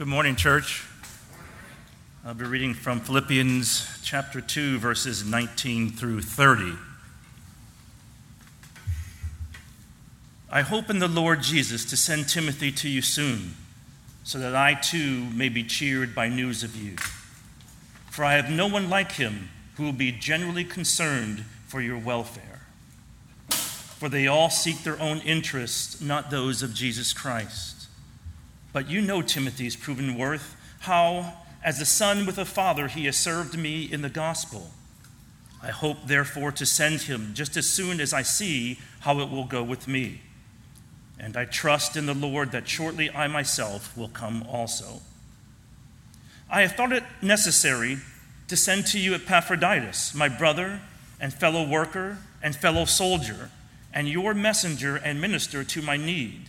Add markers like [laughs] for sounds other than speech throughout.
Good morning, church. I'll be reading from Philippians chapter 2, verses 19 through 30. I hope in the Lord Jesus to send Timothy to you soon, so that I too may be cheered by news of you. For I have no one like him who will be generally concerned for your welfare. For they all seek their own interests, not those of Jesus Christ. But you know Timothy's proven worth, how, as a son with a father, he has served me in the gospel. I hope, therefore, to send him just as soon as I see how it will go with me. And I trust in the Lord that shortly I myself will come also. I have thought it necessary to send to you Epaphroditus, my brother and fellow worker and fellow soldier, and your messenger and minister to my need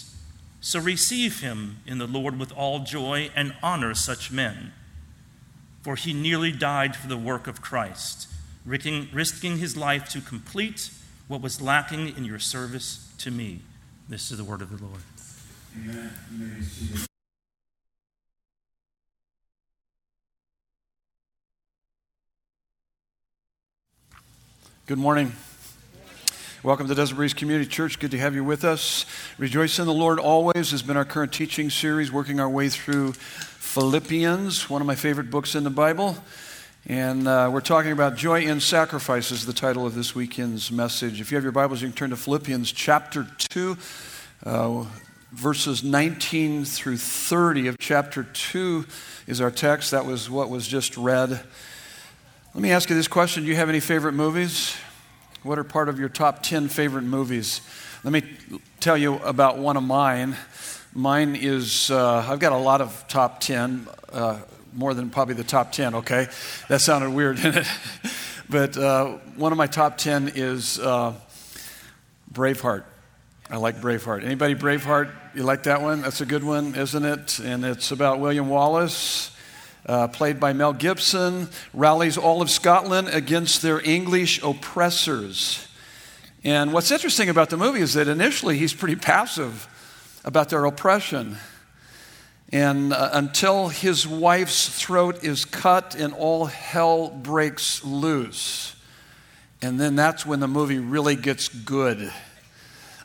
So receive him in the Lord with all joy and honor such men. For he nearly died for the work of Christ, risking his life to complete what was lacking in your service to me. This is the word of the Lord. Amen. Good morning. Welcome to Desert Breeze Community Church. Good to have you with us. Rejoice in the Lord always has been our current teaching series, working our way through Philippians, one of my favorite books in the Bible. And uh, we're talking about joy in sacrifice, is the title of this weekend's message. If you have your Bibles, you can turn to Philippians chapter 2, uh, verses 19 through 30 of chapter 2 is our text. That was what was just read. Let me ask you this question Do you have any favorite movies? What are part of your top 10 favorite movies? Let me tell you about one of mine. Mine is, uh, I've got a lot of top 10, uh, more than probably the top 10, okay? That sounded weird, [laughs] didn't it? but uh, one of my top 10 is uh, Braveheart. I like Braveheart. Anybody Braveheart? You like that one? That's a good one, isn't it? And it's about William Wallace uh, played by Mel Gibson, rallies all of Scotland against their English oppressors. And what's interesting about the movie is that initially he's pretty passive about their oppression. And uh, until his wife's throat is cut and all hell breaks loose. And then that's when the movie really gets good.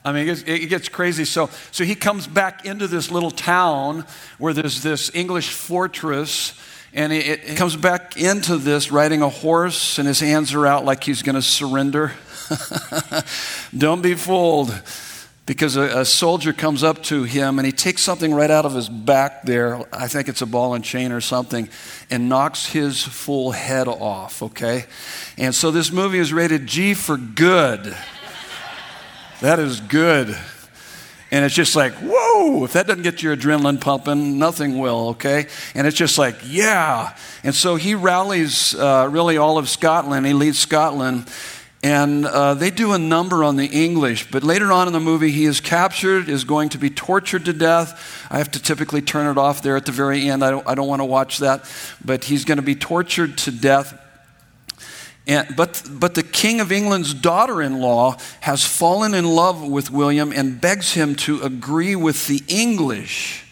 I mean, it gets, it gets, crazy. So, so he comes back into this little town where there's this English fortress and it, comes back into this riding a horse, and his hands are out like he's going to surrender. [laughs] Don't be fooled because a, a, soldier comes up to him and he takes something right out of his back there. I think it's a ball and chain or something, and knocks his full head off, okay? And so this movie is rated G for good. that is good. And it's just like, whoa, if that doesn't get your adrenaline pumping, nothing will, okay? And it's just like, yeah. And so he rallies uh, really all of Scotland. He leads Scotland. And uh, they do a number on the English. But later on in the movie, he is captured, is going to be tortured to death. I have to typically turn it off there at the very end. I don't, I don't want to watch that. But he's going to be tortured to death and, but, but the King of England's daughter in law has fallen in love with William and begs him to agree with the English,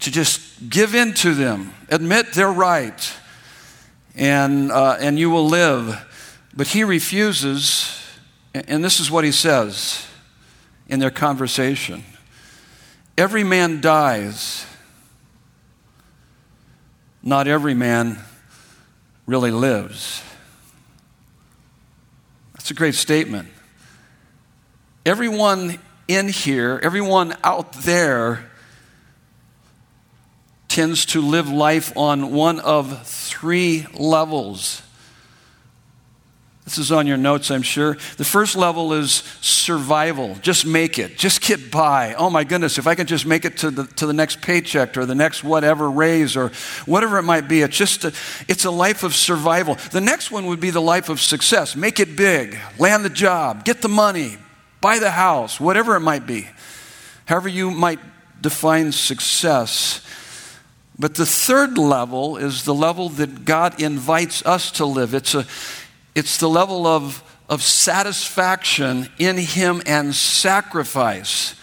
to just give in to them, admit they're right, and, uh, and you will live. But he refuses, and this is what he says in their conversation Every man dies, not every man really lives. It's a great statement. Everyone in here, everyone out there, tends to live life on one of three levels. This is on your notes, I'm sure. The first level is survival. Just make it. Just get by. Oh my goodness, if I can just make it to the, to the next paycheck or the next whatever raise or whatever it might be, it's just a, it's a life of survival. The next one would be the life of success. Make it big. Land the job. Get the money. Buy the house. Whatever it might be. However you might define success. But the third level is the level that God invites us to live. It's a it's the level of, of satisfaction in Him and sacrifice.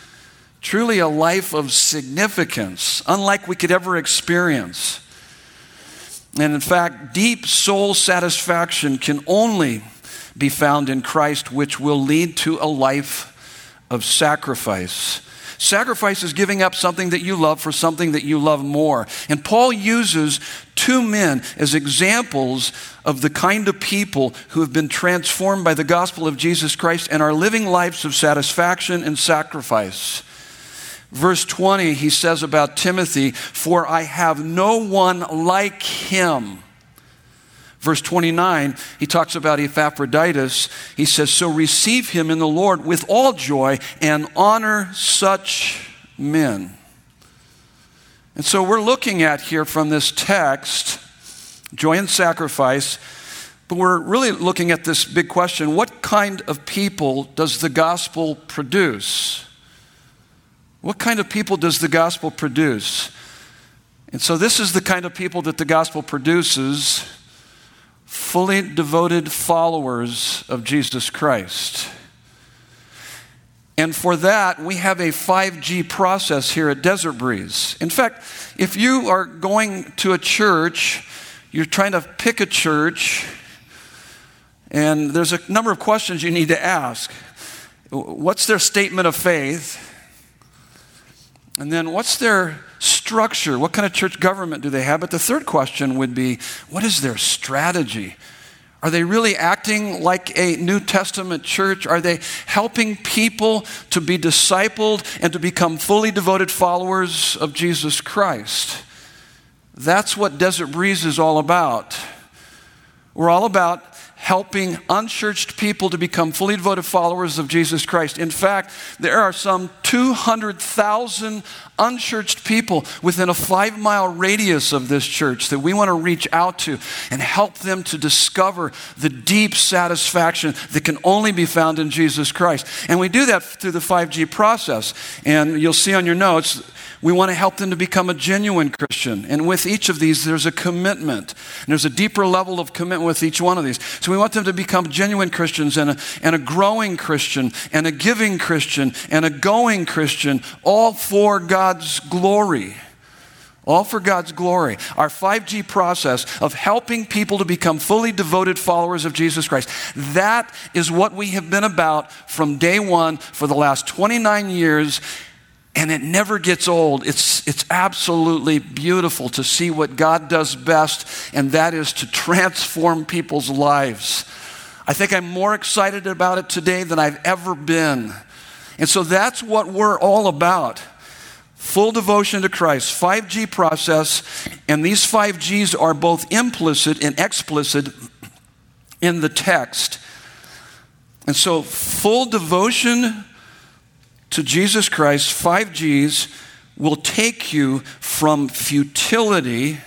Truly a life of significance, unlike we could ever experience. And in fact, deep soul satisfaction can only be found in Christ, which will lead to a life of sacrifice. Sacrifice is giving up something that you love for something that you love more. And Paul uses two men as examples of the kind of people who have been transformed by the gospel of Jesus Christ and are living lives of satisfaction and sacrifice. Verse 20, he says about Timothy, For I have no one like him Verse 29, he talks about Epaphroditus. He says, So receive him in the Lord with all joy and honor such men. And so we're looking at here from this text joy and sacrifice, but we're really looking at this big question what kind of people does the gospel produce? What kind of people does the gospel produce? And so this is the kind of people that the gospel produces fully devoted followers of Jesus Christ. And for that, we have a 5G process here at Desert Breeze. In fact, if you are going to a church, you're trying to pick a church, and there's a number of questions you need to ask. What's their statement of faith? And then what's their structure? What kind of church government do they have? But the third question would be what is their strategy? Are they really acting like a New Testament church? Are they helping people to be discipled and to become fully devoted followers of Jesus Christ? That's what Desert Breeze is all about. We're all about helping unchurched people to become fully devoted followers of Jesus Christ. In fact, there are some 200,000 unchurched people within a five mile radius of this church that we want to reach out to and help them to discover the deep satisfaction that can only be found in Jesus Christ. And we do that through the 5G process. And you'll see on your notes, we want to help them to become a genuine Christian. And with each of these, there's a commitment. And there's a deeper level of commitment with each one of these. So we want them to become genuine Christians and a, and a growing Christian and a giving Christian and a going Christian, all for God's glory. All for God's glory. Our 5G process of helping people to become fully devoted followers of Jesus Christ. That is what we have been about from day one for the last 29 years and it never gets old. It's, it's absolutely beautiful to see what God does best, and that is to transform people's lives. I think I'm more excited about it today than I've ever been. And so that's what we're all about. Full devotion to Christ, 5G process, and these 5Gs are both implicit and explicit in the text. And so, full devotion to Jesus Christ, five G's, will take you from futility.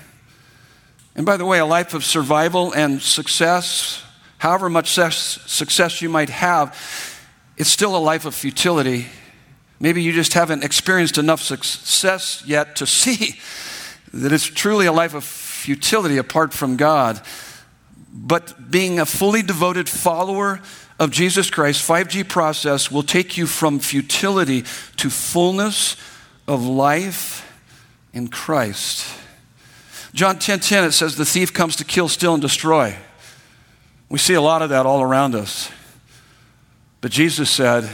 And by the way, a life of survival and success, however much success you might have, it's still a life of futility. Maybe you just haven't experienced enough success yet to [laughs] see that it's truly a life of futility apart from God. But being a fully devoted follower of Jesus Christ, 5G process will take you from futility to fullness of life in Christ. John 10:10 10, 10, it says the thief comes to kill, steal and destroy. We see a lot of that all around us. But Jesus said,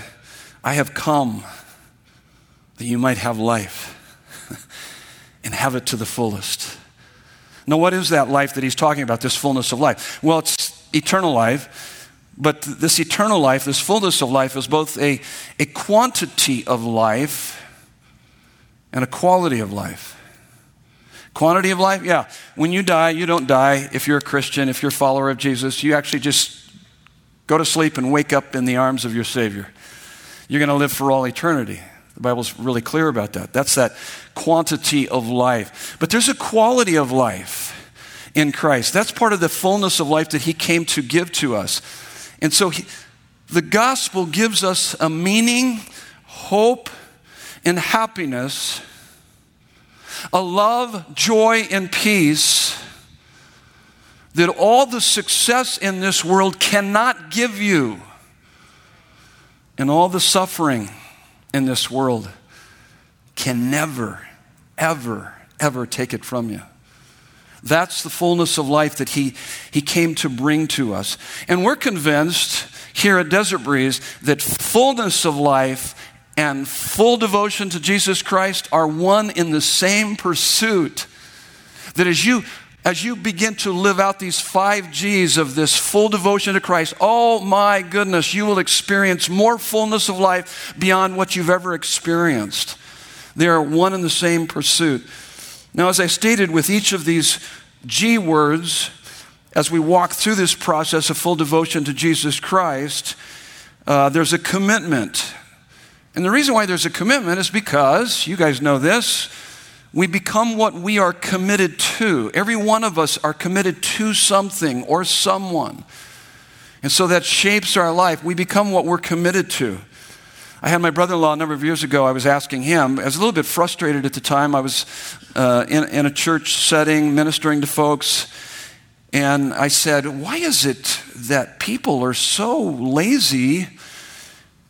I have come that you might have life [laughs] and have it to the fullest. Now, what is that life that he's talking about, this fullness of life? Well, it's eternal life but this eternal life, this fullness of life, is both a, a quantity of life and a quality of life. Quantity of life, yeah. When you die, you don't die if you're a Christian, if you're a follower of Jesus. You actually just Go to sleep and wake up in the arms of your Savior. You're going to live for all eternity. The Bible's really clear about that. That's that quantity of life. But there's a quality of life in Christ. That's part of the fullness of life that He came to give to us. And so he, the gospel gives us a meaning, hope, and happiness, a love, joy, and peace that all the success in this world cannot give you, and all the suffering in this world can never, ever, ever take it from you. That's the fullness of life that he, he came to bring to us. And we're convinced here at Desert Breeze that fullness of life and full devotion to Jesus Christ are one in the same pursuit. That as you as you begin to live out these five G's of this full devotion to Christ, oh my goodness, you will experience more fullness of life beyond what you've ever experienced. They are one in the same pursuit. Now, as I stated, with each of these G words, as we walk through this process of full devotion to Jesus Christ, uh, there's a commitment. And the reason why there's a commitment is because, you guys know this, we become what we are committed to. Every one of us are committed to something or someone. And so that shapes our life. We become what we're committed to. I had my brother in law a number of years ago. I was asking him, I was a little bit frustrated at the time. I was uh, in, in a church setting, ministering to folks. And I said, Why is it that people are so lazy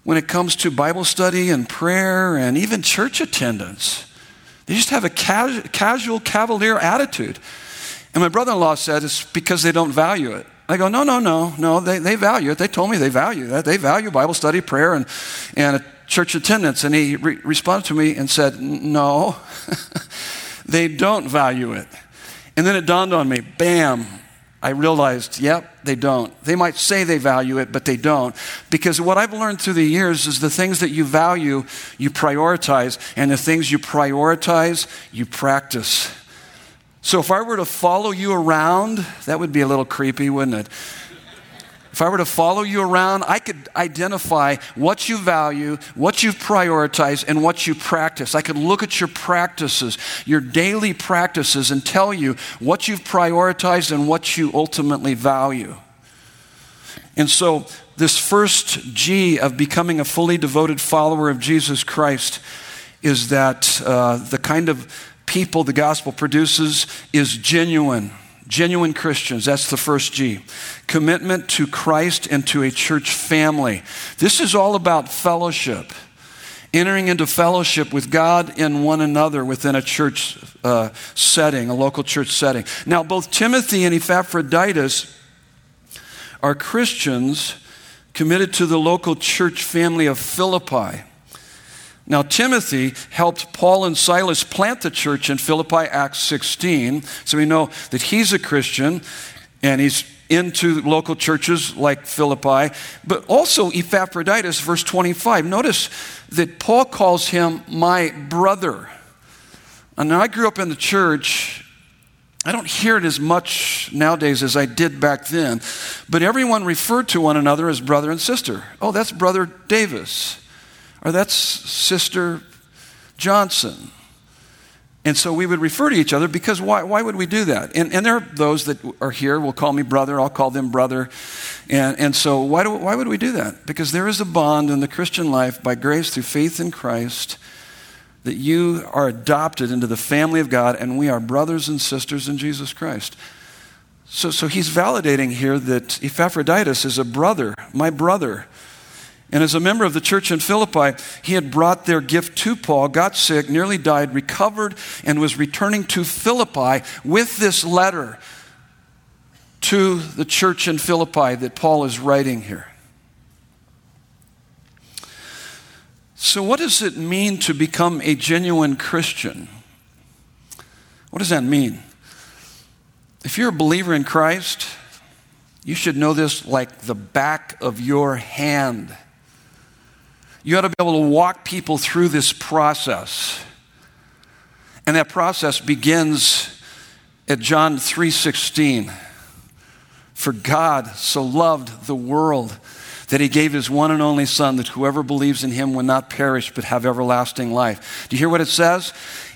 when it comes to Bible study and prayer and even church attendance? They just have a casual, cavalier attitude. And my brother in law said it's because they don't value it. I go, no, no, no, no, they, they value it. They told me they value that. They value Bible study, prayer, and, and church attendance. And he re- responded to me and said, no, [laughs] they don't value it. And then it dawned on me, bam, I realized, yep, they don't. They might say they value it, but they don't. Because what I've learned through the years is the things that you value, you prioritize, and the things you prioritize, you practice. So if I were to follow you around, that would be a little creepy, wouldn't it? If I were to follow you around, I could identify what you value, what you prioritize, and what you practice. I could look at your practices, your daily practices, and tell you what you've prioritized and what you ultimately value. And so, this first G of becoming a fully devoted follower of Jesus Christ is that uh, the kind of people the gospel produces is genuine Genuine Christians, that's the first G. Commitment to Christ and to a church family. This is all about fellowship, entering into fellowship with God and one another within a church uh, setting, a local church setting. Now, both Timothy and Epaphroditus are Christians committed to the local church family of Philippi. Now, Timothy helped Paul and Silas plant the church in Philippi, Acts 16. So we know that he's a Christian and he's into local churches like Philippi. But also, Epaphroditus, verse 25. Notice that Paul calls him my brother. And I grew up in the church. I don't hear it as much nowadays as I did back then, but everyone referred to one another as brother and sister. Oh, that's Brother Davis or that's Sister Johnson. And so we would refer to each other because why, why would we do that? And, and there are those that are here will call me brother, I'll call them brother. And, and so why, do, why would we do that? Because there is a bond in the Christian life by grace through faith in Christ that you are adopted into the family of God and we are brothers and sisters in Jesus Christ. So, so he's validating here that Epaphroditus is a brother, my brother. And as a member of the church in Philippi, he had brought their gift to Paul, got sick, nearly died, recovered, and was returning to Philippi with this letter to the church in Philippi that Paul is writing here. So, what does it mean to become a genuine Christian? What does that mean? If you're a believer in Christ, you should know this like the back of your hand. You ought to be able to walk people through this process. And that process begins at John 3:16. For God so loved the world that he gave his one and only Son, that whoever believes in him will not perish but have everlasting life. Do you hear what it says?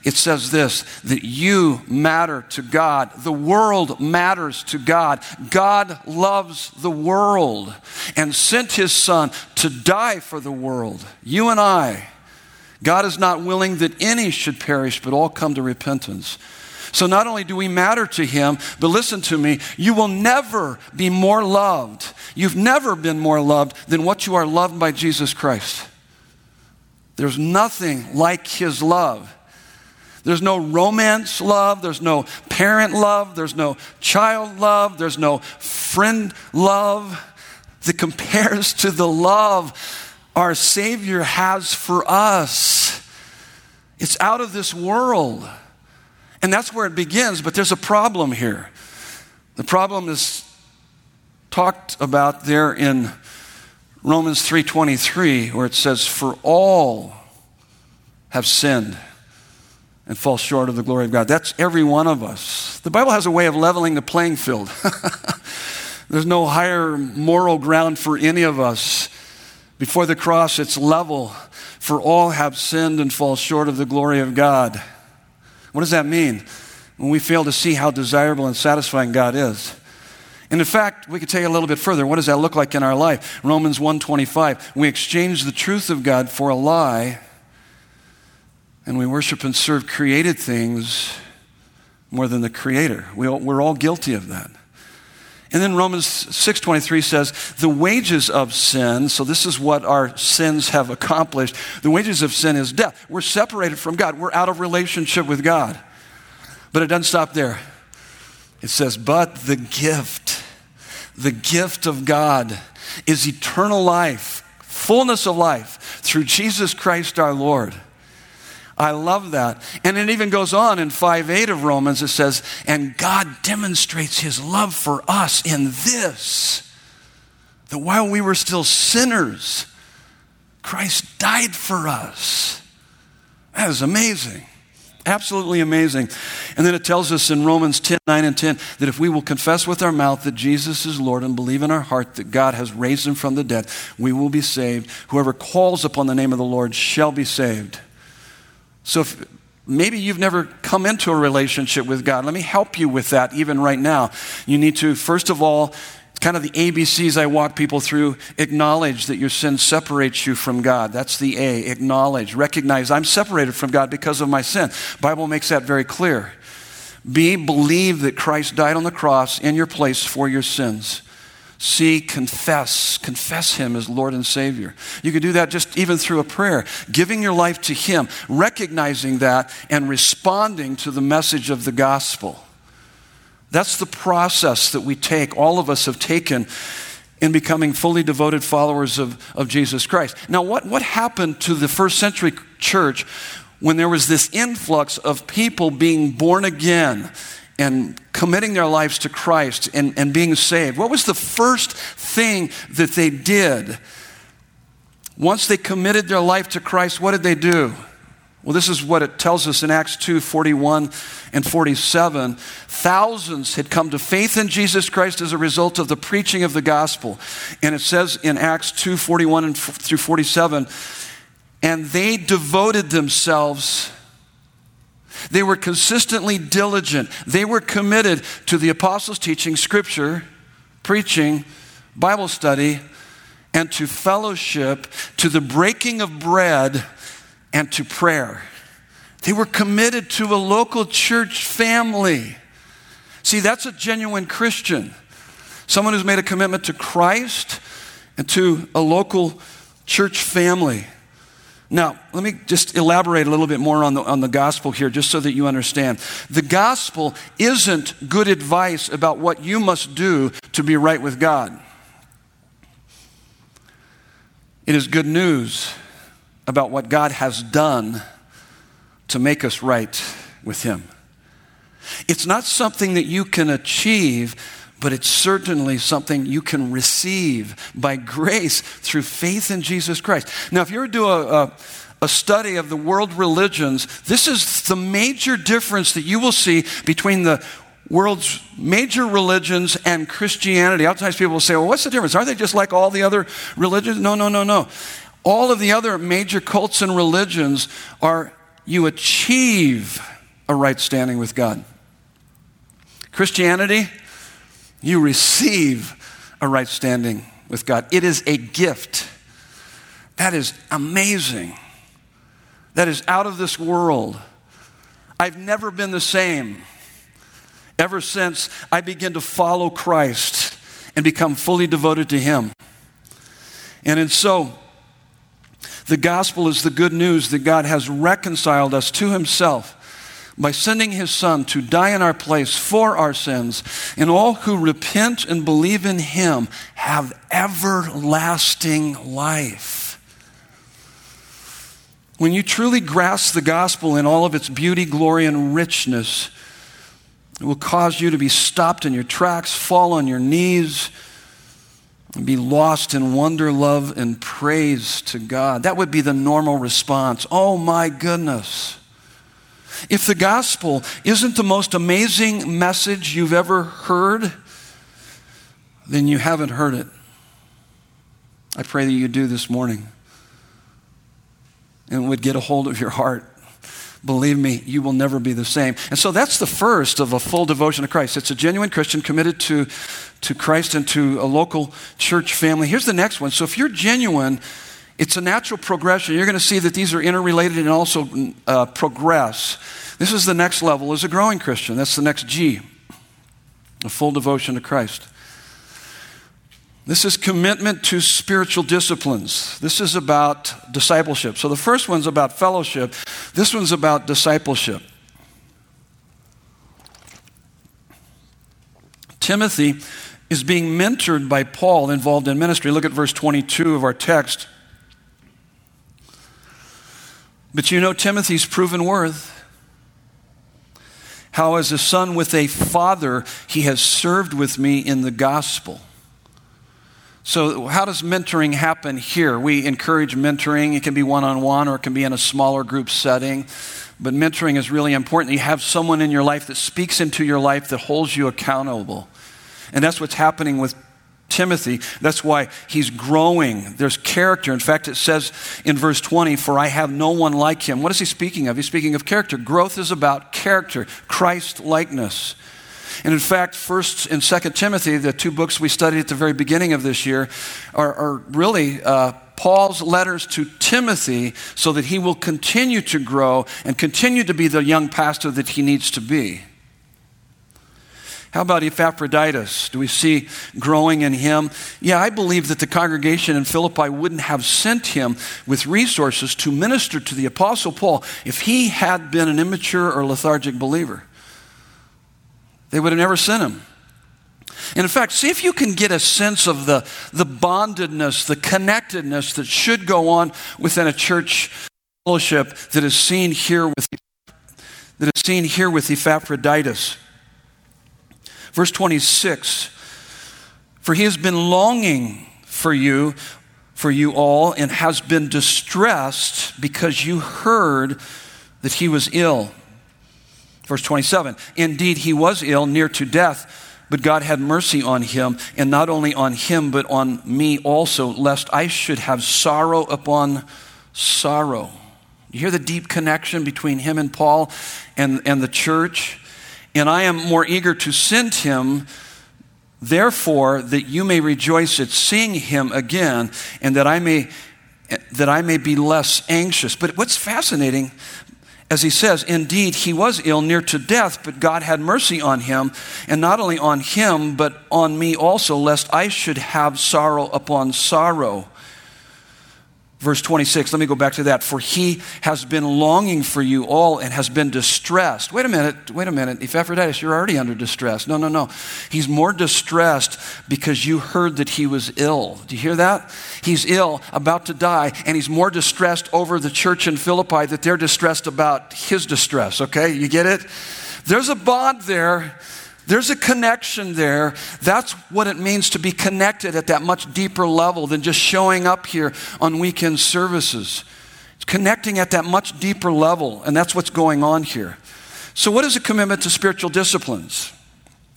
It says this that you matter to God. The world matters to God. God loves the world and sent his Son to die for the world. You and I. God is not willing that any should perish, but all come to repentance. So not only do we matter to him, but listen to me, you will never be more loved. You've never been more loved than what you are loved by Jesus Christ. There's nothing like his love. There's no romance love, there's no parent love, there's no child love, there's no friend love that compares to the love our Savior has for us. It's out of this world. And that's where it begins, but there's a problem here. The problem is talked about there in Romans 3:23 where it says for all have sinned and fall short of the glory of God. That's every one of us. The Bible has a way of leveling the playing field. [laughs] There's no higher moral ground for any of us. Before the cross, it's level. For all have sinned and fall short of the glory of God. What does that mean? When we fail to see how desirable and satisfying God is. And in fact, we could take it a little bit further. What does that look like in our life? Romans 1:25. We exchange the truth of God for a lie, and we worship and serve created things more than the creator. We all, we're all guilty of that. And then Romans 6:23 says, "The wages of sin, so this is what our sins have accomplished. The wages of sin is death. We're separated from God. We're out of relationship with God." But it doesn't stop there. It says, "But the gift, the gift of God is eternal life, fullness of life through Jesus Christ our Lord." I love that. And it even goes on in 5 8 of Romans, it says, And God demonstrates his love for us in this that while we were still sinners, Christ died for us. That is amazing. Absolutely amazing. And then it tells us in Romans 10 9 and 10 that if we will confess with our mouth that Jesus is Lord and believe in our heart that God has raised him from the dead, we will be saved. Whoever calls upon the name of the Lord shall be saved. So if maybe you've never come into a relationship with God, let me help you with that even right now. You need to, first of all, kind of the ABCs I walk people through. Acknowledge that your sin separates you from God. That's the A. Acknowledge. Recognize I'm separated from God because of my sin. Bible makes that very clear. B. Believe that Christ died on the cross in your place for your sins. See, confess, confess Him as Lord and Savior. You can do that just even through a prayer, giving your life to Him, recognizing that, and responding to the message of the gospel. That's the process that we take, all of us have taken in becoming fully devoted followers of, of Jesus Christ. Now, what, what happened to the first century church when there was this influx of people being born again and committing their lives to Christ and, and being saved, what was the first thing that they did? Once they committed their life to Christ, what did they do? Well, this is what it tells us in Acts 2 41 and 47. Thousands had come to faith in Jesus Christ as a result of the preaching of the gospel. And it says in Acts 2 41 and through 47, and they devoted themselves they were consistently diligent. They were committed to the apostles' teaching, scripture, preaching, Bible study, and to fellowship, to the breaking of bread, and to prayer. They were committed to a local church family. See, that's a genuine Christian. Someone who's made a commitment to Christ and to a local church family. Now, let me just elaborate a little bit more on the, on the gospel here, just so that you understand. The gospel isn't good advice about what you must do to be right with God, it is good news about what God has done to make us right with Him. It's not something that you can achieve but it's certainly something you can receive by grace through faith in Jesus Christ. Now, if you were to do a, a, a, study of the world religions, this is the major difference that you will see between the world's major religions and Christianity. Sometimes people will say, well, what's the difference? Aren't they just like all the other religions? No, no, no, no. All of the other major cults and religions are you achieve a right standing with God. Christianity, you receive a right standing with God. It is a gift. That is amazing. That is out of this world. I've never been the same ever since I began to follow Christ and become fully devoted to Him. And, and so, the gospel is the good news that God has reconciled us to Himself by sending His Son to die in our place for our sins. And all who repent and believe in Him have everlasting life. When you truly grasp the gospel in all of its beauty, glory, and richness, it will cause you to be stopped in your tracks, fall on your knees, and be lost in wonder, love, and praise to God. That would be the normal response. Oh my goodness. If the gospel isn't the most amazing message you've ever heard, then you haven't heard it. I pray that you do this morning and would get a hold of your heart believe me, you will never be the same. And so that's the first of a full devotion to Christ. It's a genuine Christian committed to, to Christ and to a local church family. Here's the next one. So if you're genuine, it's a natural progression. You're going to see that these are interrelated and also uh, progress. This is the next level as a growing Christian. That's the next G, a full devotion to Christ. This is commitment to spiritual disciplines. This is about discipleship. So the first one's about fellowship, this one's about discipleship. Timothy is being mentored by Paul involved in ministry. Look at verse 22 of our text. But you know Timothy's proven worth. How, as a son with a father, he has served with me in the gospel. So, how does mentoring happen here? We encourage mentoring. It can be one on one or it can be in a smaller group setting. But mentoring is really important. You have someone in your life that speaks into your life that holds you accountable. And that's what's happening with Timothy. That's why he's growing. There's character. In fact, it says in verse 20, For I have no one like him. What is he speaking of? He's speaking of character. Growth is about character, Christ likeness. And in fact, First and Second Timothy, the two books we studied at the very beginning of this year, are, are really uh, Paul's letters to Timothy so that he will continue to grow and continue to be the young pastor that he needs to be. How about Epaphroditus? Do we see growing in him? Yeah, I believe that the congregation in Philippi wouldn't have sent him with resources to minister to the Apostle Paul if he had been an immature or lethargic believer. They would have never sent him. And in fact, see if you can get a sense of the, the bondedness, the connectedness that should go on within a church fellowship that is seen here with that is seen here with Epaphroditus. Verse 26 For he has been longing for you, for you all, and has been distressed because you heard that he was ill. Verse 27 Indeed, he was ill, near to death, but God had mercy on him, and not only on him, but on me also, lest I should have sorrow upon sorrow. You hear the deep connection between him and Paul and, and the church? And I am more eager to send him, therefore, that you may rejoice at seeing him again, and that I may that I may be less anxious. But what's fascinating as he says, indeed, he was ill, near to death, but God had mercy on him, and not only on him, but on me also, lest I should have sorrow upon sorrow. Verse 26, let me go back to that. For he has been longing for you all and has been distressed. Wait a minute, wait a minute. Epaphroditus, you're already under distress. No, no, no. He's more distressed because you heard that he was ill. Do you hear that? He's ill, about to die, and he's more distressed over the church in Philippi that they're distressed about his distress, okay? You get it? There's a bond there there's a connection there. That's what it means to be connected at that much deeper level than just showing up here on weekend services. It's connecting at that much deeper level, and that's what's going on here. So, what is a commitment to spiritual disciplines?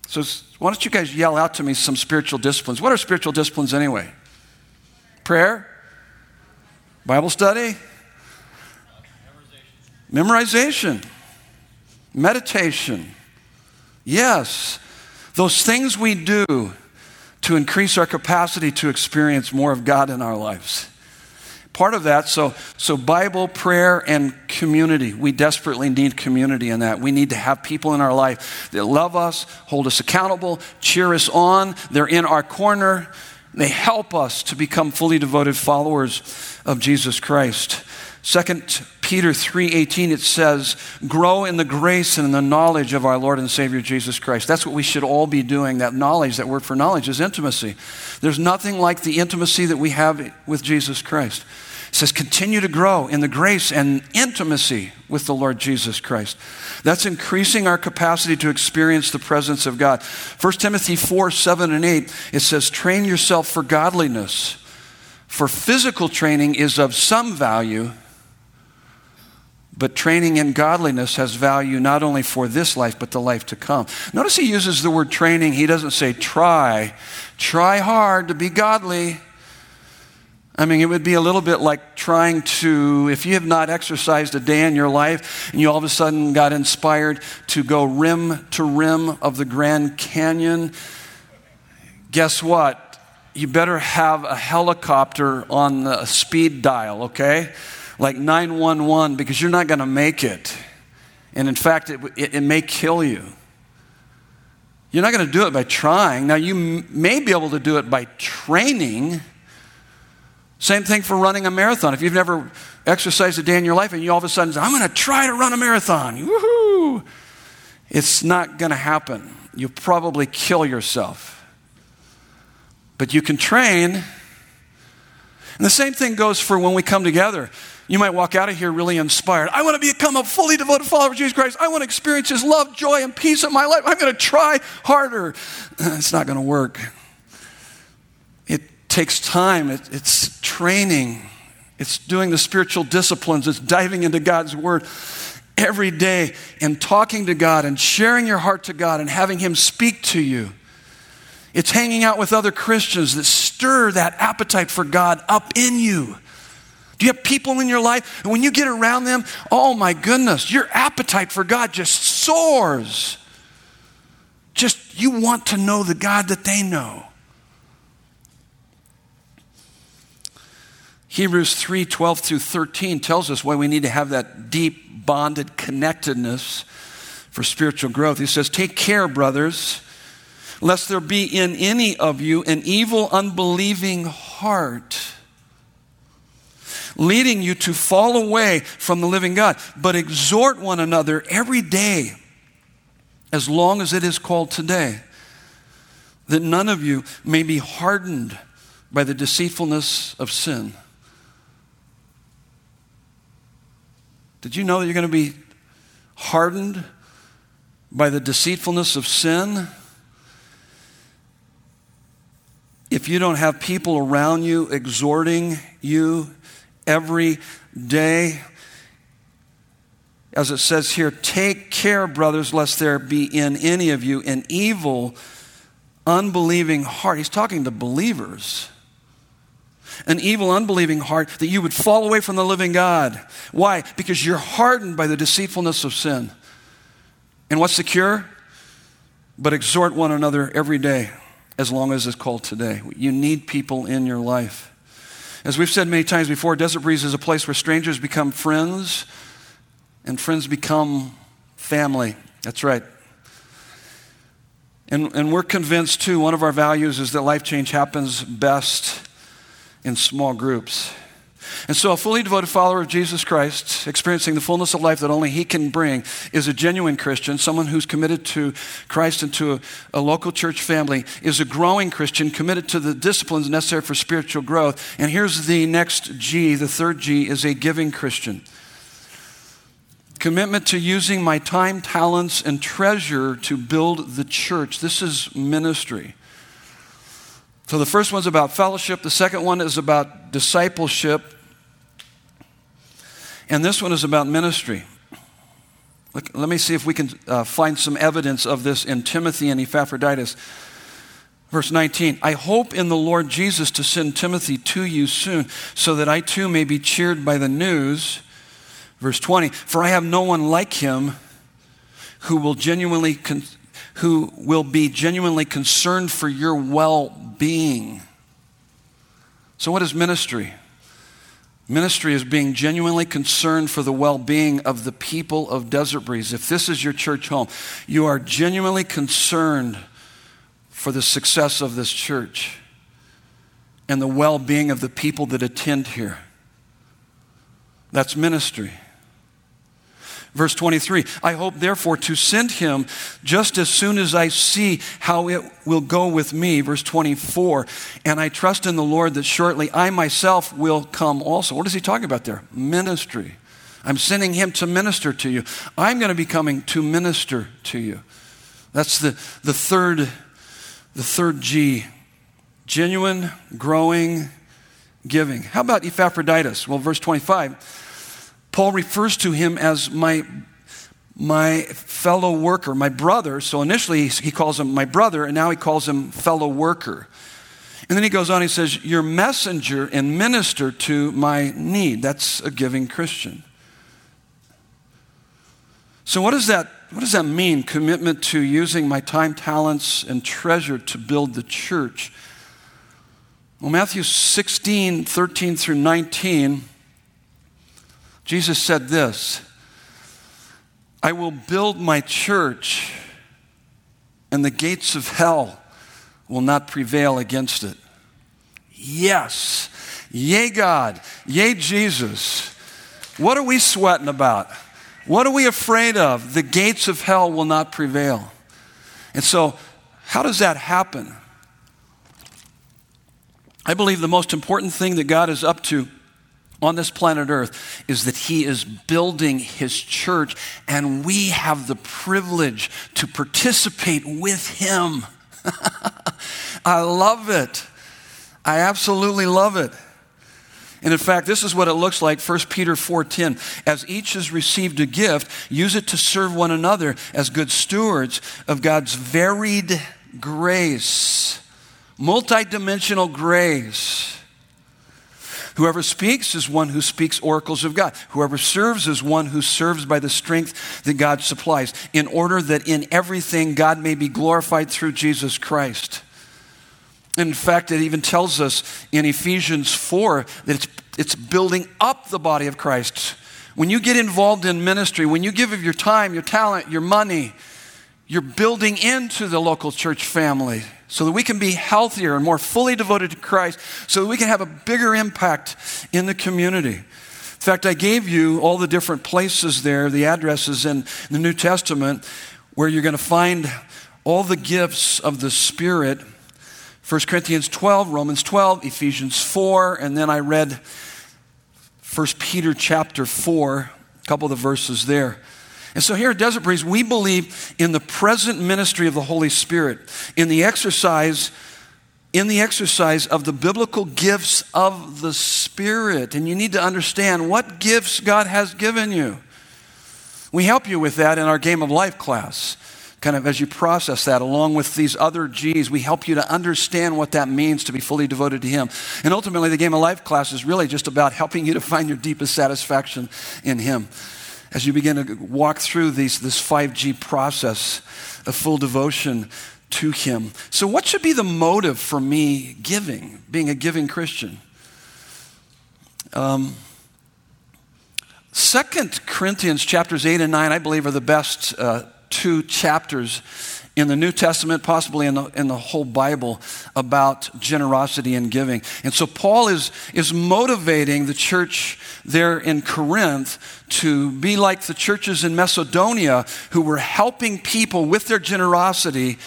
So, why don't you guys yell out to me some spiritual disciplines? What are spiritual disciplines anyway? Prayer? Bible study? Memorization. Meditation. Yes. Those things we do to increase our capacity to experience more of God in our lives. Part of that, so, so Bible, prayer, and community. We desperately need community in that. We need to have people in our life that love us, hold us accountable, cheer us on. They're in our corner. They help us to become fully devoted followers of Jesus Christ. 2 Peter 3:18 it says, "Grow in the grace and in the knowledge of our Lord and Savior Jesus Christ." That's what we should all be doing. That knowledge, that word for knowledge is intimacy. There's nothing like the intimacy that we have with Jesus Christ. It says, "Continue to grow in the grace and intimacy with the Lord Jesus Christ." That's increasing our capacity to experience the presence of God. 1 Timothy 4, 7, and 8, it says, "Train yourself for godliness." For physical training is of some value, but training in godliness has value not only for this life, but the life to come. Notice he uses the word training. He doesn't say try. Try hard to be godly. I mean, it would be a little bit like trying to, if you have not exercised a day in your life and you all of a sudden got inspired to go rim to rim of the Grand Canyon, guess what? You better have a helicopter on the speed dial, okay? Like 911 because you're not going to make it. And in fact, it, it, it, may kill you. You're not going to do it by trying. Now, you m- may be able to do it by training. Same thing for running a marathon. If you've never exercised a day in your life and you all of a sudden say, I'm going to try to run a marathon, woohoo! It's not going to happen. You'll probably kill yourself. But you can train. And the same thing goes for when we come together. You might walk out of here really inspired. I want to become a fully devoted follower of Jesus Christ. I want to experience His love, joy, and peace in my life. I'm going to try harder. [clears throat] It's not going to work. It takes time, it, it's training, it's doing the spiritual disciplines, it's diving into God's Word every day and talking to God and sharing your heart to God and having Him speak to you. It's hanging out with other Christians that stir that appetite for God up in you. Do you have people in your life? And when you get around them, oh my goodness, your appetite for God just soars. Just you want to know the God that they know. Hebrews 3 12 through 13 tells us why we need to have that deep, bonded connectedness for spiritual growth. He says, Take care, brothers, lest there be in any of you an evil, unbelieving heart leading you to fall away from the living God. But exhort one another every day, as long as it is called today, that none of you may be hardened by the deceitfulness of sin. Did you know that you're going to be hardened by the deceitfulness of sin? If you don't have people around you exhorting you every day. As it says here, take care, brothers, lest there be in any of you an evil, unbelieving heart. He's talking to believers. An evil, unbelieving heart that you would fall away from the living God. Why? Because you're hardened by the deceitfulness of sin. And what's the cure? But exhort one another every day, as long as it's called today. You need people in your life. As we've said many times before, Desert Breeze is a place where strangers become friends and friends become family. That's right. And, and we're convinced, too, one of our values is that life change happens best in small groups. And so, a fully devoted follower of Jesus Christ, experiencing the fullness of life that only He can bring, is a genuine Christian, someone who's committed to Christ and to a, a, local church family, is a growing Christian, committed to the disciplines necessary for spiritual growth. And here's the next G the third G is a giving Christian. Commitment to using my time, talents, and treasure to build the church. This is ministry. So the first one's about fellowship, the second one is about discipleship, and this one is about ministry. Look, let me see if we can uh, find some evidence of this in Timothy and Epaphroditus. Verse 19, I hope in the Lord Jesus to send Timothy to you soon, so that I too may be cheered by the news. Verse 20, for I have no one like him who will genuinely con- who will be genuinely concerned for your well-being. So what is ministry? Ministry is being genuinely concerned for the well being of the people of Desert Breeze. If this is your church home, you are genuinely concerned for the success of this church and the well being of the people that attend here. That's ministry. Verse 23 I hope, therefore, to send him just as soon as I see how it will go with me. Verse 24 And I trust in the Lord that shortly I myself will come also. What is he talking about there? Ministry. I'm sending him to minister to you. I'm going to be coming to minister to you. That's the, the third the third G genuine, growing, giving. How about Epaphroditus? Well, verse 25 Paul refers to him as my, my fellow worker, my brother. So initially he calls him my brother, and now he calls him fellow worker. And then he goes on, he says, Your messenger and minister to my need. That's a giving Christian. So, what does that, what does that mean? Commitment to using my time, talents, and treasure to build the church. Well, Matthew 16, 13 through 19 Jesus said this I will build my church, and the gates of hell will not prevail against it. Yes. Yea, God. Yea, Jesus. What are we sweating about? What are we afraid of? The gates of hell will not prevail. And so, how does that happen? I believe the most important thing that God is up to on this planet Earth is that He is building His church, and we have the privilege to participate with Him. [laughs] I love it. I absolutely love it. And in fact, this is what it looks like 1 Peter 4:10. As each has received a gift, use it to serve one another as good stewards of God's varied grace. Multidimensional grace. Whoever speaks is one who speaks oracles of God. Whoever serves is one who serves by the strength that God supplies, in order that in everything God may be glorified through Jesus Christ. In fact, it even tells us in Ephesians 4 that it's, it's building up the body of Christ. When you get involved in ministry, when you give of your time, your talent, your money, you're building into the local church family so that we can be healthier and more fully devoted to Christ, so that we can have a bigger impact in the community. In fact, I gave you all the different places there, the addresses in the New Testament, where you're going to find all the gifts of the Spirit 1 Corinthians 12, Romans 12, Ephesians 4, and then I read 1 Peter chapter 4, a couple of the verses there. And so here at Desert Breeze, we believe in the present ministry of the Holy Spirit, in the exercise in the exercise of the biblical gifts of the Spirit. And you need to understand what gifts God has given you. We help you with that in our Game of Life class. Kind of as you process that, along with these other G's, we help you to understand what that means to be fully devoted to Him. And ultimately, the Game of Life class is really just about helping you to find your deepest satisfaction in Him as you begin to walk through these, this 5G process of full devotion to Him. So, what should be the motive for me giving, being a giving Christian? Um, 2 Corinthians chapters 8 and 9, I believe, are the best uh, two chapters in the New Testament, possibly in the, in the whole Bible, about generosity and giving. And so Paul is, is motivating the church there in Corinth to be like the churches in Macedonia who were helping people with their generosity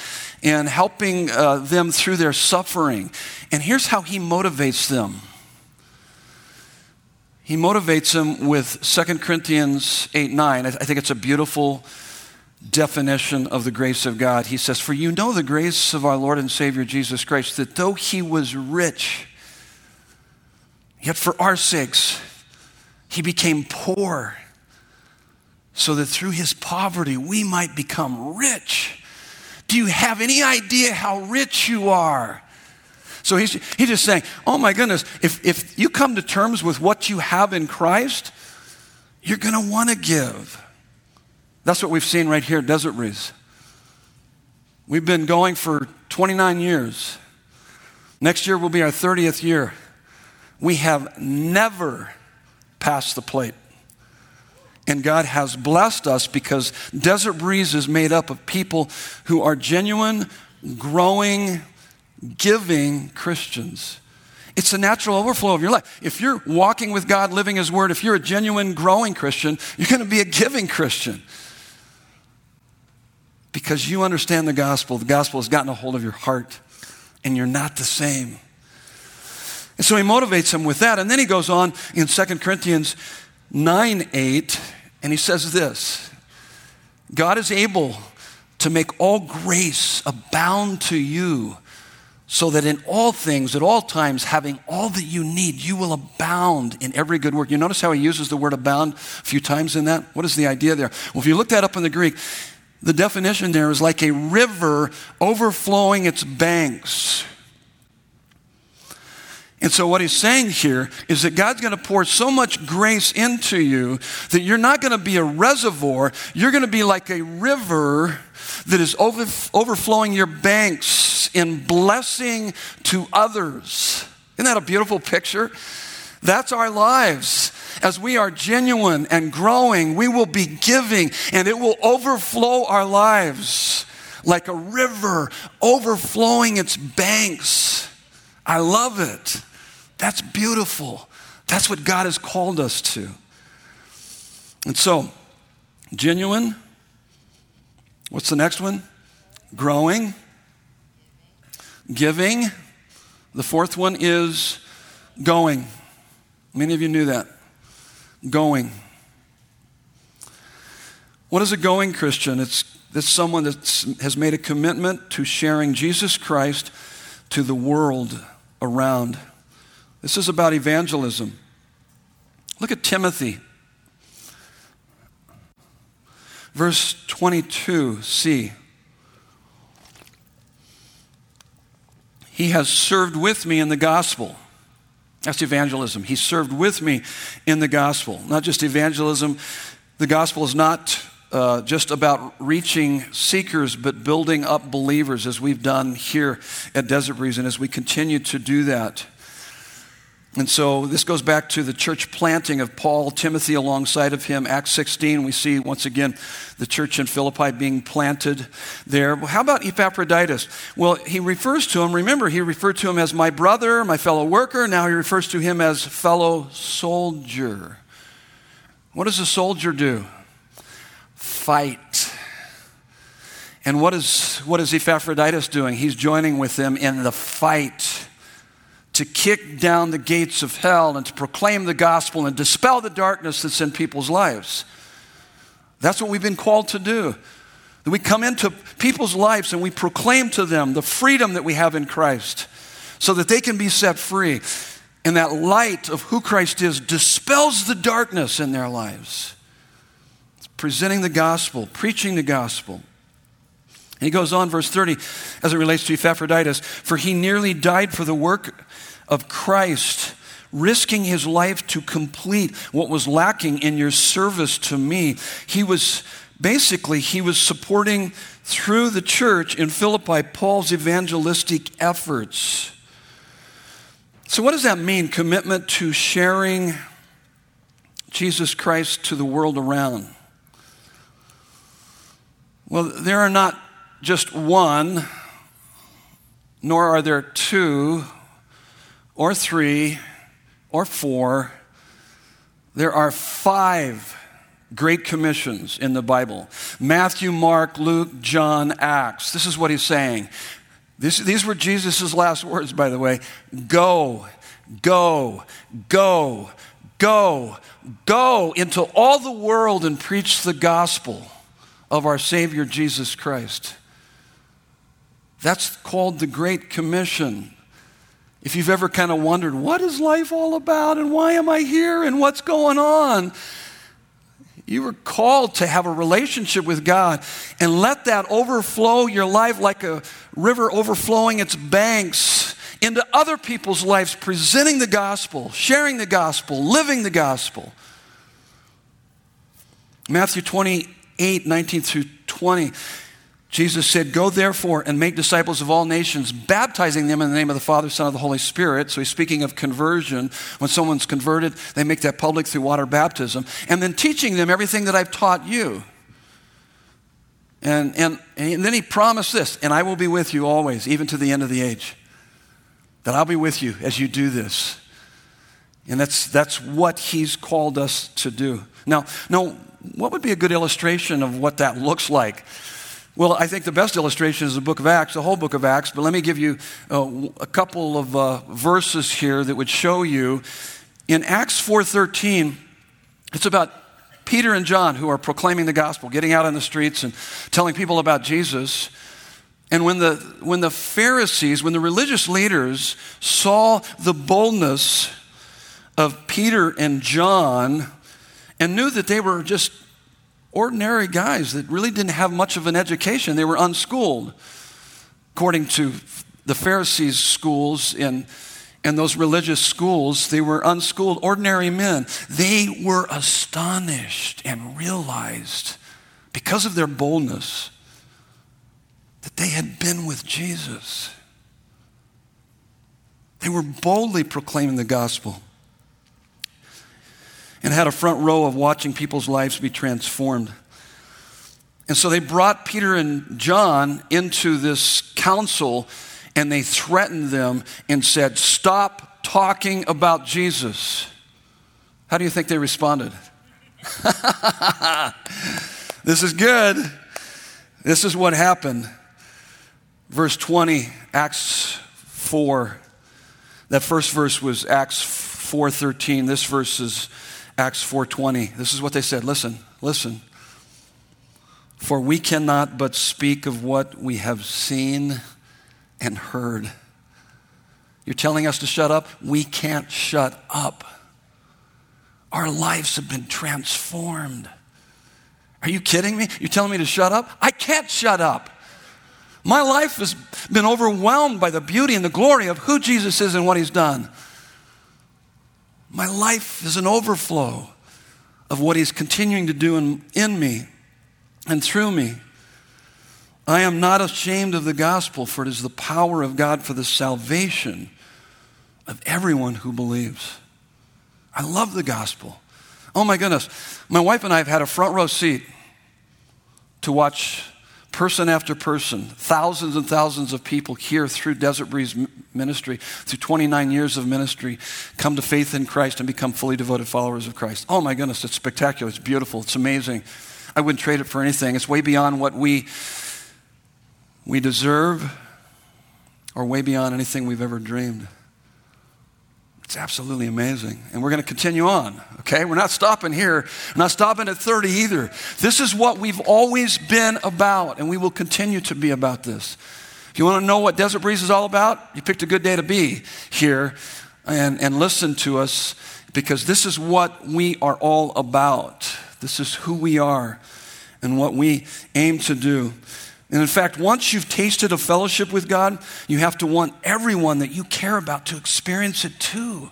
and helping uh, them through their suffering. And here's how he motivates them. He motivates them with 2 Corinthians 8 9. I think it's a beautiful definition of the grace of God. He says, For you know the grace of our Lord and Savior Jesus Christ, that though he was rich, yet for our sakes he became poor, so that through his poverty we might become rich. Do you have any idea how rich you are? So he's, he's just saying, oh my goodness, if, if you come to terms with what you have in Christ, you're going to want to give. That's what we've seen right here at Desert Breeze. We've been going for 29 years. Next year will be our 30th year. We have never passed the plate. And God has blessed us because Desert Breeze is made up of people who are genuine, growing, giving Christians. It's a natural overflow of your life. If you're walking with God, living His Word, if you're a genuine, growing Christian, you're going to be a giving Christian. Because you understand the gospel. The gospel has gotten a hold of your heart, and you're not the same. And so he motivates him with that. And then he goes on in 2 Corinthians 9 8, and he says this God is able to make all grace abound to you, so that in all things, at all times, having all that you need, you will abound in every good work. You notice how he uses the word abound a few times in that? What is the idea there? Well, if you look that up in the Greek, the definition there is like a river overflowing its banks. And so, what he's saying here is that God's going to pour so much grace into you that you're not going to be a reservoir. You're going to be like a river that is over, overflowing your banks in blessing to others. Isn't that a beautiful picture? That's our lives. As we are genuine and growing, we will be giving and it will overflow our lives like a river overflowing its banks. I love it. That's beautiful. That's what God has called us to. And so, genuine. What's the next one? Growing. Giving. The fourth one is going. Many of you knew that. Going. What is a going Christian? It's, it's someone that has made a commitment to sharing Jesus Christ to the world around. This is about evangelism. Look at Timothy. Verse 22c. He has served with me in the gospel. That's evangelism. He served with me in the gospel. Not just evangelism. The gospel is not uh, just about reaching seekers, but building up believers as we've done here at Desert Breeze and as we continue to do that. And so this goes back to the church planting of Paul, Timothy alongside of him. Acts 16, we see once again the church in Philippi being planted there. Well, how about Epaphroditus? Well, he refers to him, remember, he referred to him as my brother, my fellow worker. Now he refers to him as fellow soldier. What does a soldier do? Fight. And what is, what is Epaphroditus doing? He's joining with them in the fight to kick down the gates of hell and to proclaim the gospel and dispel the darkness that's in people's lives. That's what we've been called to do. We come into people's lives and we proclaim to them the freedom that we have in Christ so that they can be set free. And that light of who Christ is dispels the darkness in their lives. It's presenting the gospel, preaching the gospel. And he goes on, verse 30, as it relates to Epaphroditus, for he nearly died for the work of Christ, risking his life to complete what was lacking in your service to me. He was basically, he was supporting through the church in Philippi Paul's evangelistic efforts. So, what does that mean? Commitment to sharing Jesus Christ to the world around. Well, there are not just one, nor are there two or three or four. There are five great commissions in the Bible Matthew, Mark, Luke, John, Acts. This is what he's saying. This, these were Jesus' last words, by the way. Go, go, go, go, go into all the world and preach the gospel of our Savior Jesus Christ. That's called the Great Commission. If you've ever kind of wondered, what is life all about and why am I here and what's going on? You were called to have a relationship with God and let that overflow your life like a river overflowing its banks into other people's lives, presenting the gospel, sharing the gospel, living the gospel. Matthew 28 19 through 20. Jesus said, Go therefore and make disciples of all nations, baptizing them in the name of the Father, Son, and the Holy Spirit. So he's speaking of conversion. When someone's converted, they make that public through water baptism. And then teaching them everything that I've taught you. And, and, and then he promised this, and I will be with you always, even to the end of the age. That I'll be with you as you do this. And that's, that's what he's called us to do. Now, now, what would be a good illustration of what that looks like? Well, I think the best illustration is the book of Acts, the whole book of Acts, but let me give you uh, a couple of uh, verses here that would show you. In Acts 4:13, it's about Peter and John who are proclaiming the gospel, getting out on the streets and telling people about Jesus. And when the, when the Pharisees, when the religious leaders saw the boldness of Peter and John and knew that they were just ordinary guys that really didn't have much of an education. They were unschooled, according to the Pharisees' schools and, and those religious schools. They were unschooled, ordinary men. They were astonished and realized, because of their boldness, that they had been with Jesus. They were boldly proclaiming the gospel and had a front row of watching people's lives be transformed. And so they brought Peter and John into this council and they threatened them and said, Stop talking about Jesus. How do you think they responded? [laughs] this is good. This is what happened. Verse 20, Acts 4. That first verse was Acts 4:13. This verse is Acts 4:20. This is what they said. Listen, listen. For we cannot but speak of what we have seen and heard. You're telling us to shut up? We can't shut up. Our lives have been transformed. Are you kidding me? You're telling me to shut up? I can't shut up. My life has been overwhelmed by the beauty and the glory of who Jesus is and what he's done. My life is an overflow of what He's continuing to do in, in me and through me. I am not ashamed of the gospel, for it is the power of God for the salvation of everyone who believes. I love the gospel. Oh my goodness. My wife and I have had a front row seat to watch person after person, thousands and thousands of people here through Desert Breeze ministry, through 29 years of ministry, come to faith in Christ and become fully devoted followers of Christ. Oh my goodness, it's spectacular. It's beautiful. It's amazing. I wouldn't trade it for anything. It's way beyond what we, we deserve or way beyond anything we've ever dreamed. It's absolutely amazing. And we're going to continue on, okay? We're not stopping here. We're not stopping at 30 either. This is what we've always been about, and we will continue to be about this. If you want to know what Desert Breeze is all about, you picked a good day to be here and, and listen to us because this is what we are all about. This is who we are and what we aim to do. And in fact, once you've tasted a fellowship with God, you have to want everyone that you care about to experience it too.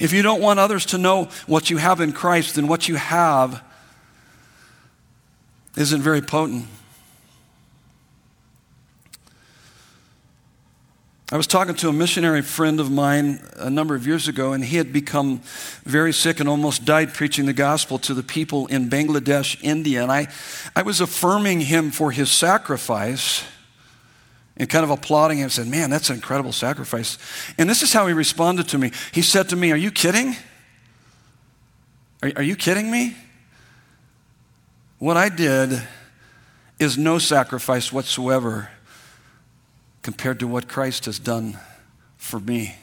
If you don't want others to know what you have in Christ, then what you have isn't very potent. I was talking to a missionary friend of mine a number of years ago, and he had become very sick and almost died preaching the gospel to the people in Bangladesh, India. And I, I was affirming him for his sacrifice and kind of applauding him and said, Man, that's an incredible sacrifice. And this is how he responded to me. He said to me, Are you kidding? Are, are you kidding me? What I did is no sacrifice whatsoever compared to what Christ has done for me.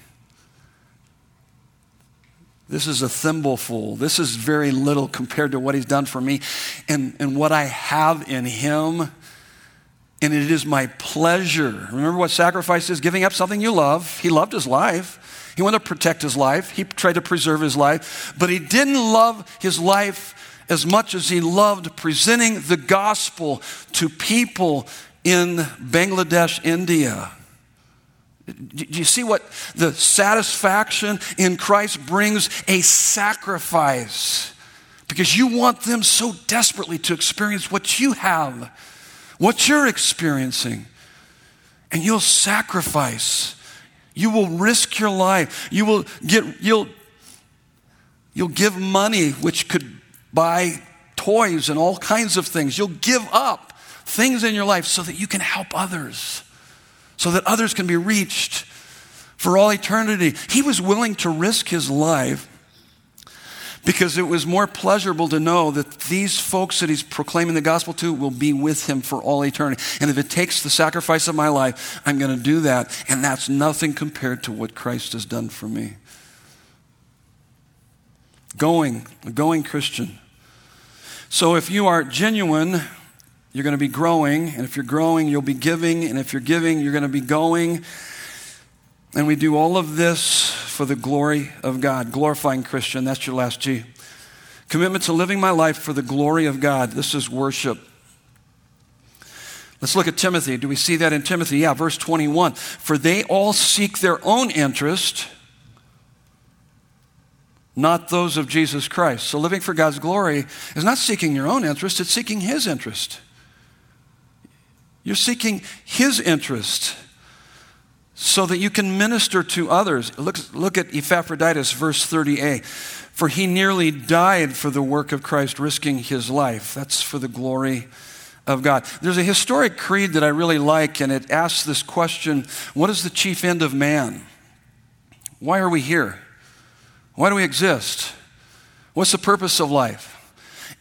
This is a thimbleful. This is very little compared to what he's done for me and, and what I have in him. And it is my pleasure. Remember what sacrifice is? Giving up something you love. He loved his life. He wanted to protect his life, he tried to preserve his life, but he didn't love his life as much as he loved presenting the gospel to people in Bangladesh, India. Do you see what the satisfaction in Christ brings? A sacrifice. Because you want them so desperately to experience what you have, what you're experiencing. And you'll sacrifice. You will risk your life. You will get, you'll, you'll give money, which could buy toys and all kinds of things. You'll give up things in your life so that you can help others, so that others can be reached for all eternity. He was willing to risk his life because it was more pleasurable to know that these folks that he's proclaiming the gospel to will be with him for all eternity. And if it takes the sacrifice of my life, I'm going to do that. And that's nothing compared to what Christ has done for me. Going, a going Christian. So if you are genuine, you're going to be growing. And if you're growing, you'll be giving. And if you're giving, you're going to be going. And we do all of this for the glory of God. Glorifying Christian, that's your last G. Commitment to living my life for the glory of God. This is worship. Let's look at Timothy. Do we see that in Timothy? Yeah, verse 21. For they all seek their own interest not those of Jesus Christ. So living for God's glory is not seeking your own interest, it's seeking His interest. You're seeking His interest so that you can minister to others. Look, look at Epaphroditus, verse 30a. For he nearly died for the work of Christ, risking his life. That's for the glory of God. There's a historic creed that I really like, and it asks this question What is the chief end of man? Why are we here? Why do we exist? What's the purpose of life?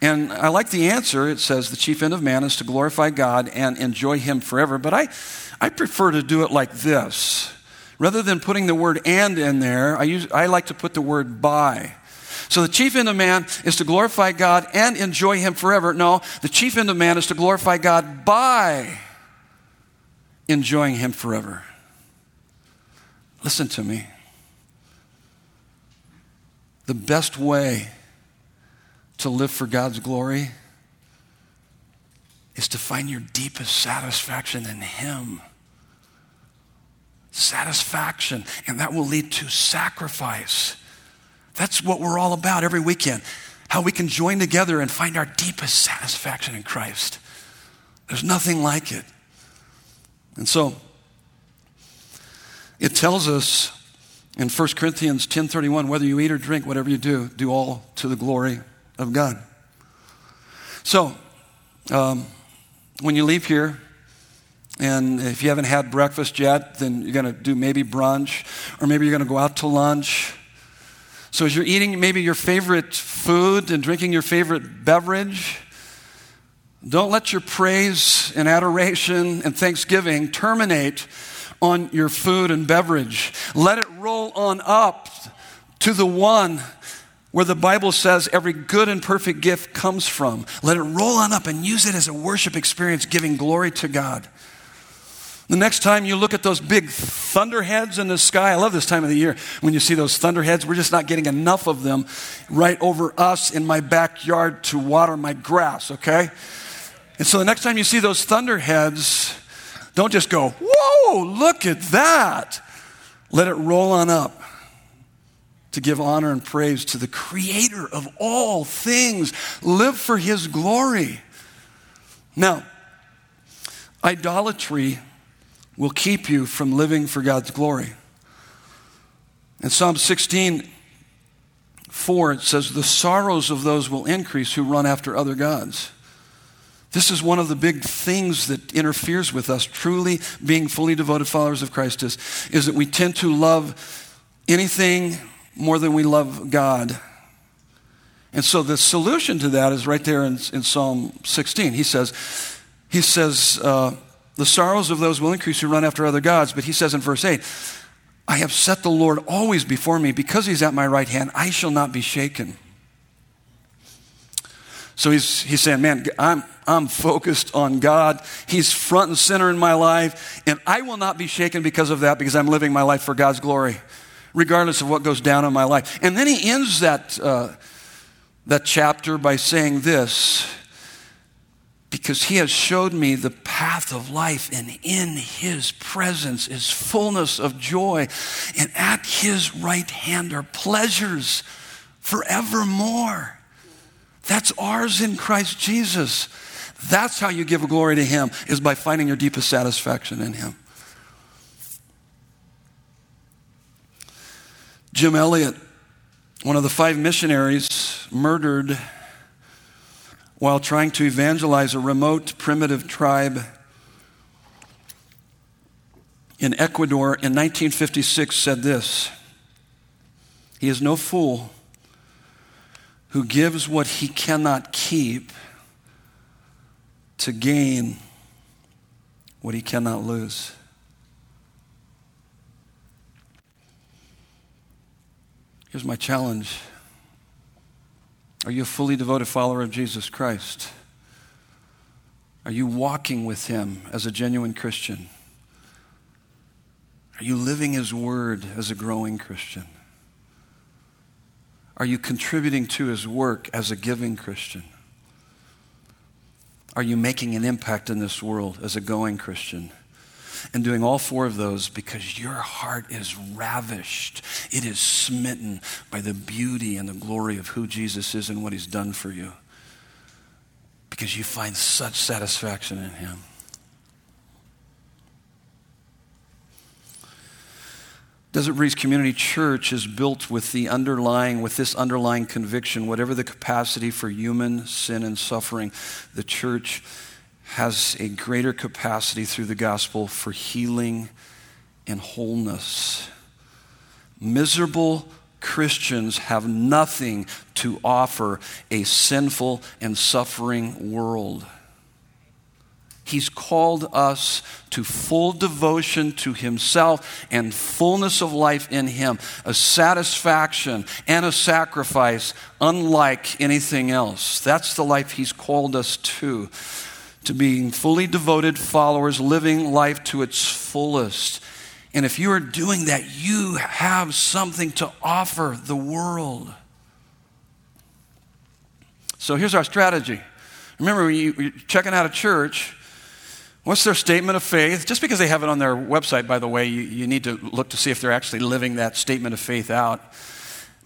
And I like the answer. It says the chief end of man is to glorify God and enjoy Him forever. But I, I prefer to do it like this. Rather than putting the word and in there, I, use, I like to put the word by. So the chief end of man is to glorify God and enjoy Him forever. No, the chief end of man is to glorify God by enjoying Him forever. Listen to me the best way to live for God's glory is to find your deepest satisfaction in Him. Satisfaction, and that will lead to sacrifice. That's what we're all about every weekend. How we can join together and find our deepest satisfaction in Christ. There's nothing like it. And so, it tells us in 1 Corinthians 10:31, whether you eat or drink, whatever you do, do all to the glory of God. So, um, when you leave here, and if you haven't had breakfast yet, then you're going to do maybe brunch, or maybe you're going to go out to lunch. So, as you're eating maybe your favorite food and drinking your favorite beverage, don't let your praise and adoration and thanksgiving terminate on your food and beverage. Let it roll on up to the one where the Bible says every good and perfect gift comes from. Let it roll on up and use it as a worship experience, giving glory to God. The next time you look at those big thunderheads in the sky, I love this time of the year when you see those thunderheads. We're just not getting enough of them right over us in my backyard to water my grass, okay? And so the next time you see those thunderheads, don't just go, whoa, look at that. Let it roll on up to give honor and praise to the creator of all things. Live for his glory. Now, idolatry will keep you from living for God's glory. In Psalm 16, 4, it says, The sorrows of those will increase who run after other gods. This is one of the big things that interferes with us truly being fully devoted followers of Christ is, is that we tend to love anything more than we love God. And so the solution to that is right there in, in Psalm 16. He says, he says, uh, the sorrows of those will increase who run after other gods. But he says in verse 8, I have set the Lord always before me. Because he's at my right hand, I shall not be shaken. So he's, he's saying, man, I'm, I'm focused on God. He's front and center in my life, and I will not be shaken because of that because I'm living my life for God's glory. Regardless of what goes down in my life. And then he ends that, uh, that chapter by saying this because he has showed me the path of life, and in his presence is fullness of joy, and at his right hand are pleasures forevermore. That's ours in Christ Jesus. That's how you give glory to him, is by finding your deepest satisfaction in him. Jim Elliot, one of the five missionaries murdered while trying to evangelize a remote primitive tribe in Ecuador in 1956 said this He is no fool who gives what he cannot keep to gain what he cannot lose. Here's my challenge Are you a fully devoted follower of Jesus Christ? Are you walking with him as a genuine Christian? Are you living his word as a growing Christian? Are you contributing to his work as a giving Christian? Are you making an impact in this world as a going Christian? And doing all four of those because your heart is ravished. It is smitten by the beauty and the glory of who Jesus is and what he's done for you. Because you find such satisfaction in him. Desert Breeze Community Church is built with the underlying, with this underlying conviction, whatever the capacity for human sin and suffering, the church has a greater capacity through the gospel for healing and wholeness. Miserable Christians have nothing to offer a sinful and suffering world. He's called us to full devotion to Himself and fullness of life in Him, a satisfaction and a sacrifice unlike anything else. That's the life He's called us to, to being fully devoted followers, living life to its fullest. And if you are doing that, you have something to offer the world. So here's our strategy. Remember, when you're checking out a church, What's their statement of faith? Just because they have it on their website, by the way, you, you need to look to see if they're actually living that statement of faith out.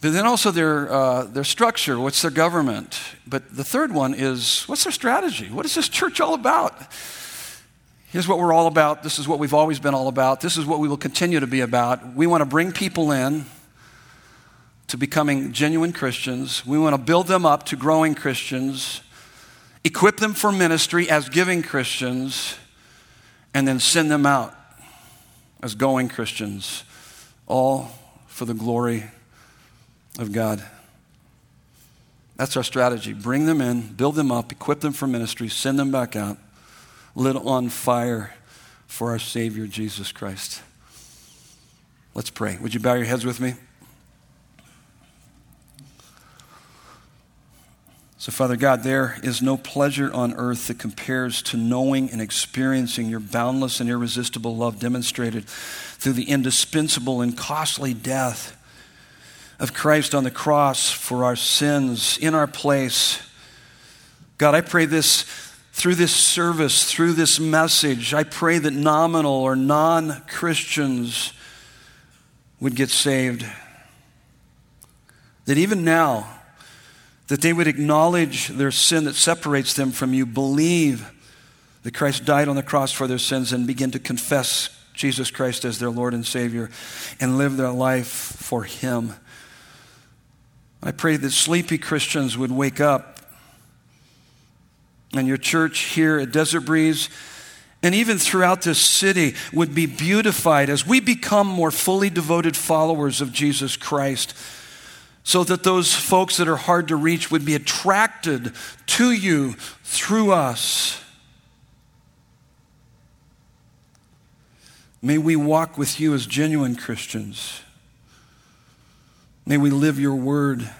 But then also their, uh, their structure, what's their government? But the third one is what's their strategy? What is this church all about? Here's what we're all about. This is what we've always been all about. This is what we will continue to be about. We want to bring people in to becoming genuine Christians. We want to build them up to growing Christians, equip them for ministry as giving Christians and then send them out as going Christians, all for the glory of God. That's our strategy. Bring them in, build them up, equip them for ministry, send them back out, lit on fire for our Savior, Jesus Christ. Let's pray. Would you bow your heads with me? So, Father God, there is no pleasure on earth that compares to knowing and experiencing your boundless and irresistible love demonstrated through the indispensable and costly death of Christ on the cross for our sins in our place. God, I pray this through this service, through this message. I pray that nominal or non Christians would get saved. That even now, that they would acknowledge their sin that separates them from you, believe that Christ died on the cross for their sins, and begin to confess Jesus Christ as their Lord and Savior and live their life for Him. I pray that sleepy Christians would wake up and your church here at Desert Breeze and even throughout this city would be beautified as we become more fully devoted followers of Jesus Christ so that those folks that are hard to reach would be attracted to you through us. May we walk with you as genuine Christians. May we live your word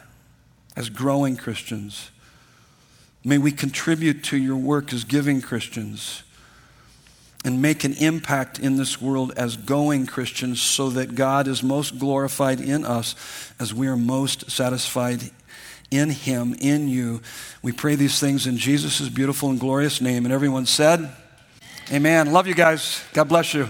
as growing Christians. May we contribute to your work as giving Christians. and make an impact in this world as going Christians so that God is most glorified in us as we are most satisfied in Him, in you. We pray these things in Jesus' beautiful and glorious name. And everyone said, Amen. Love you guys. God bless you.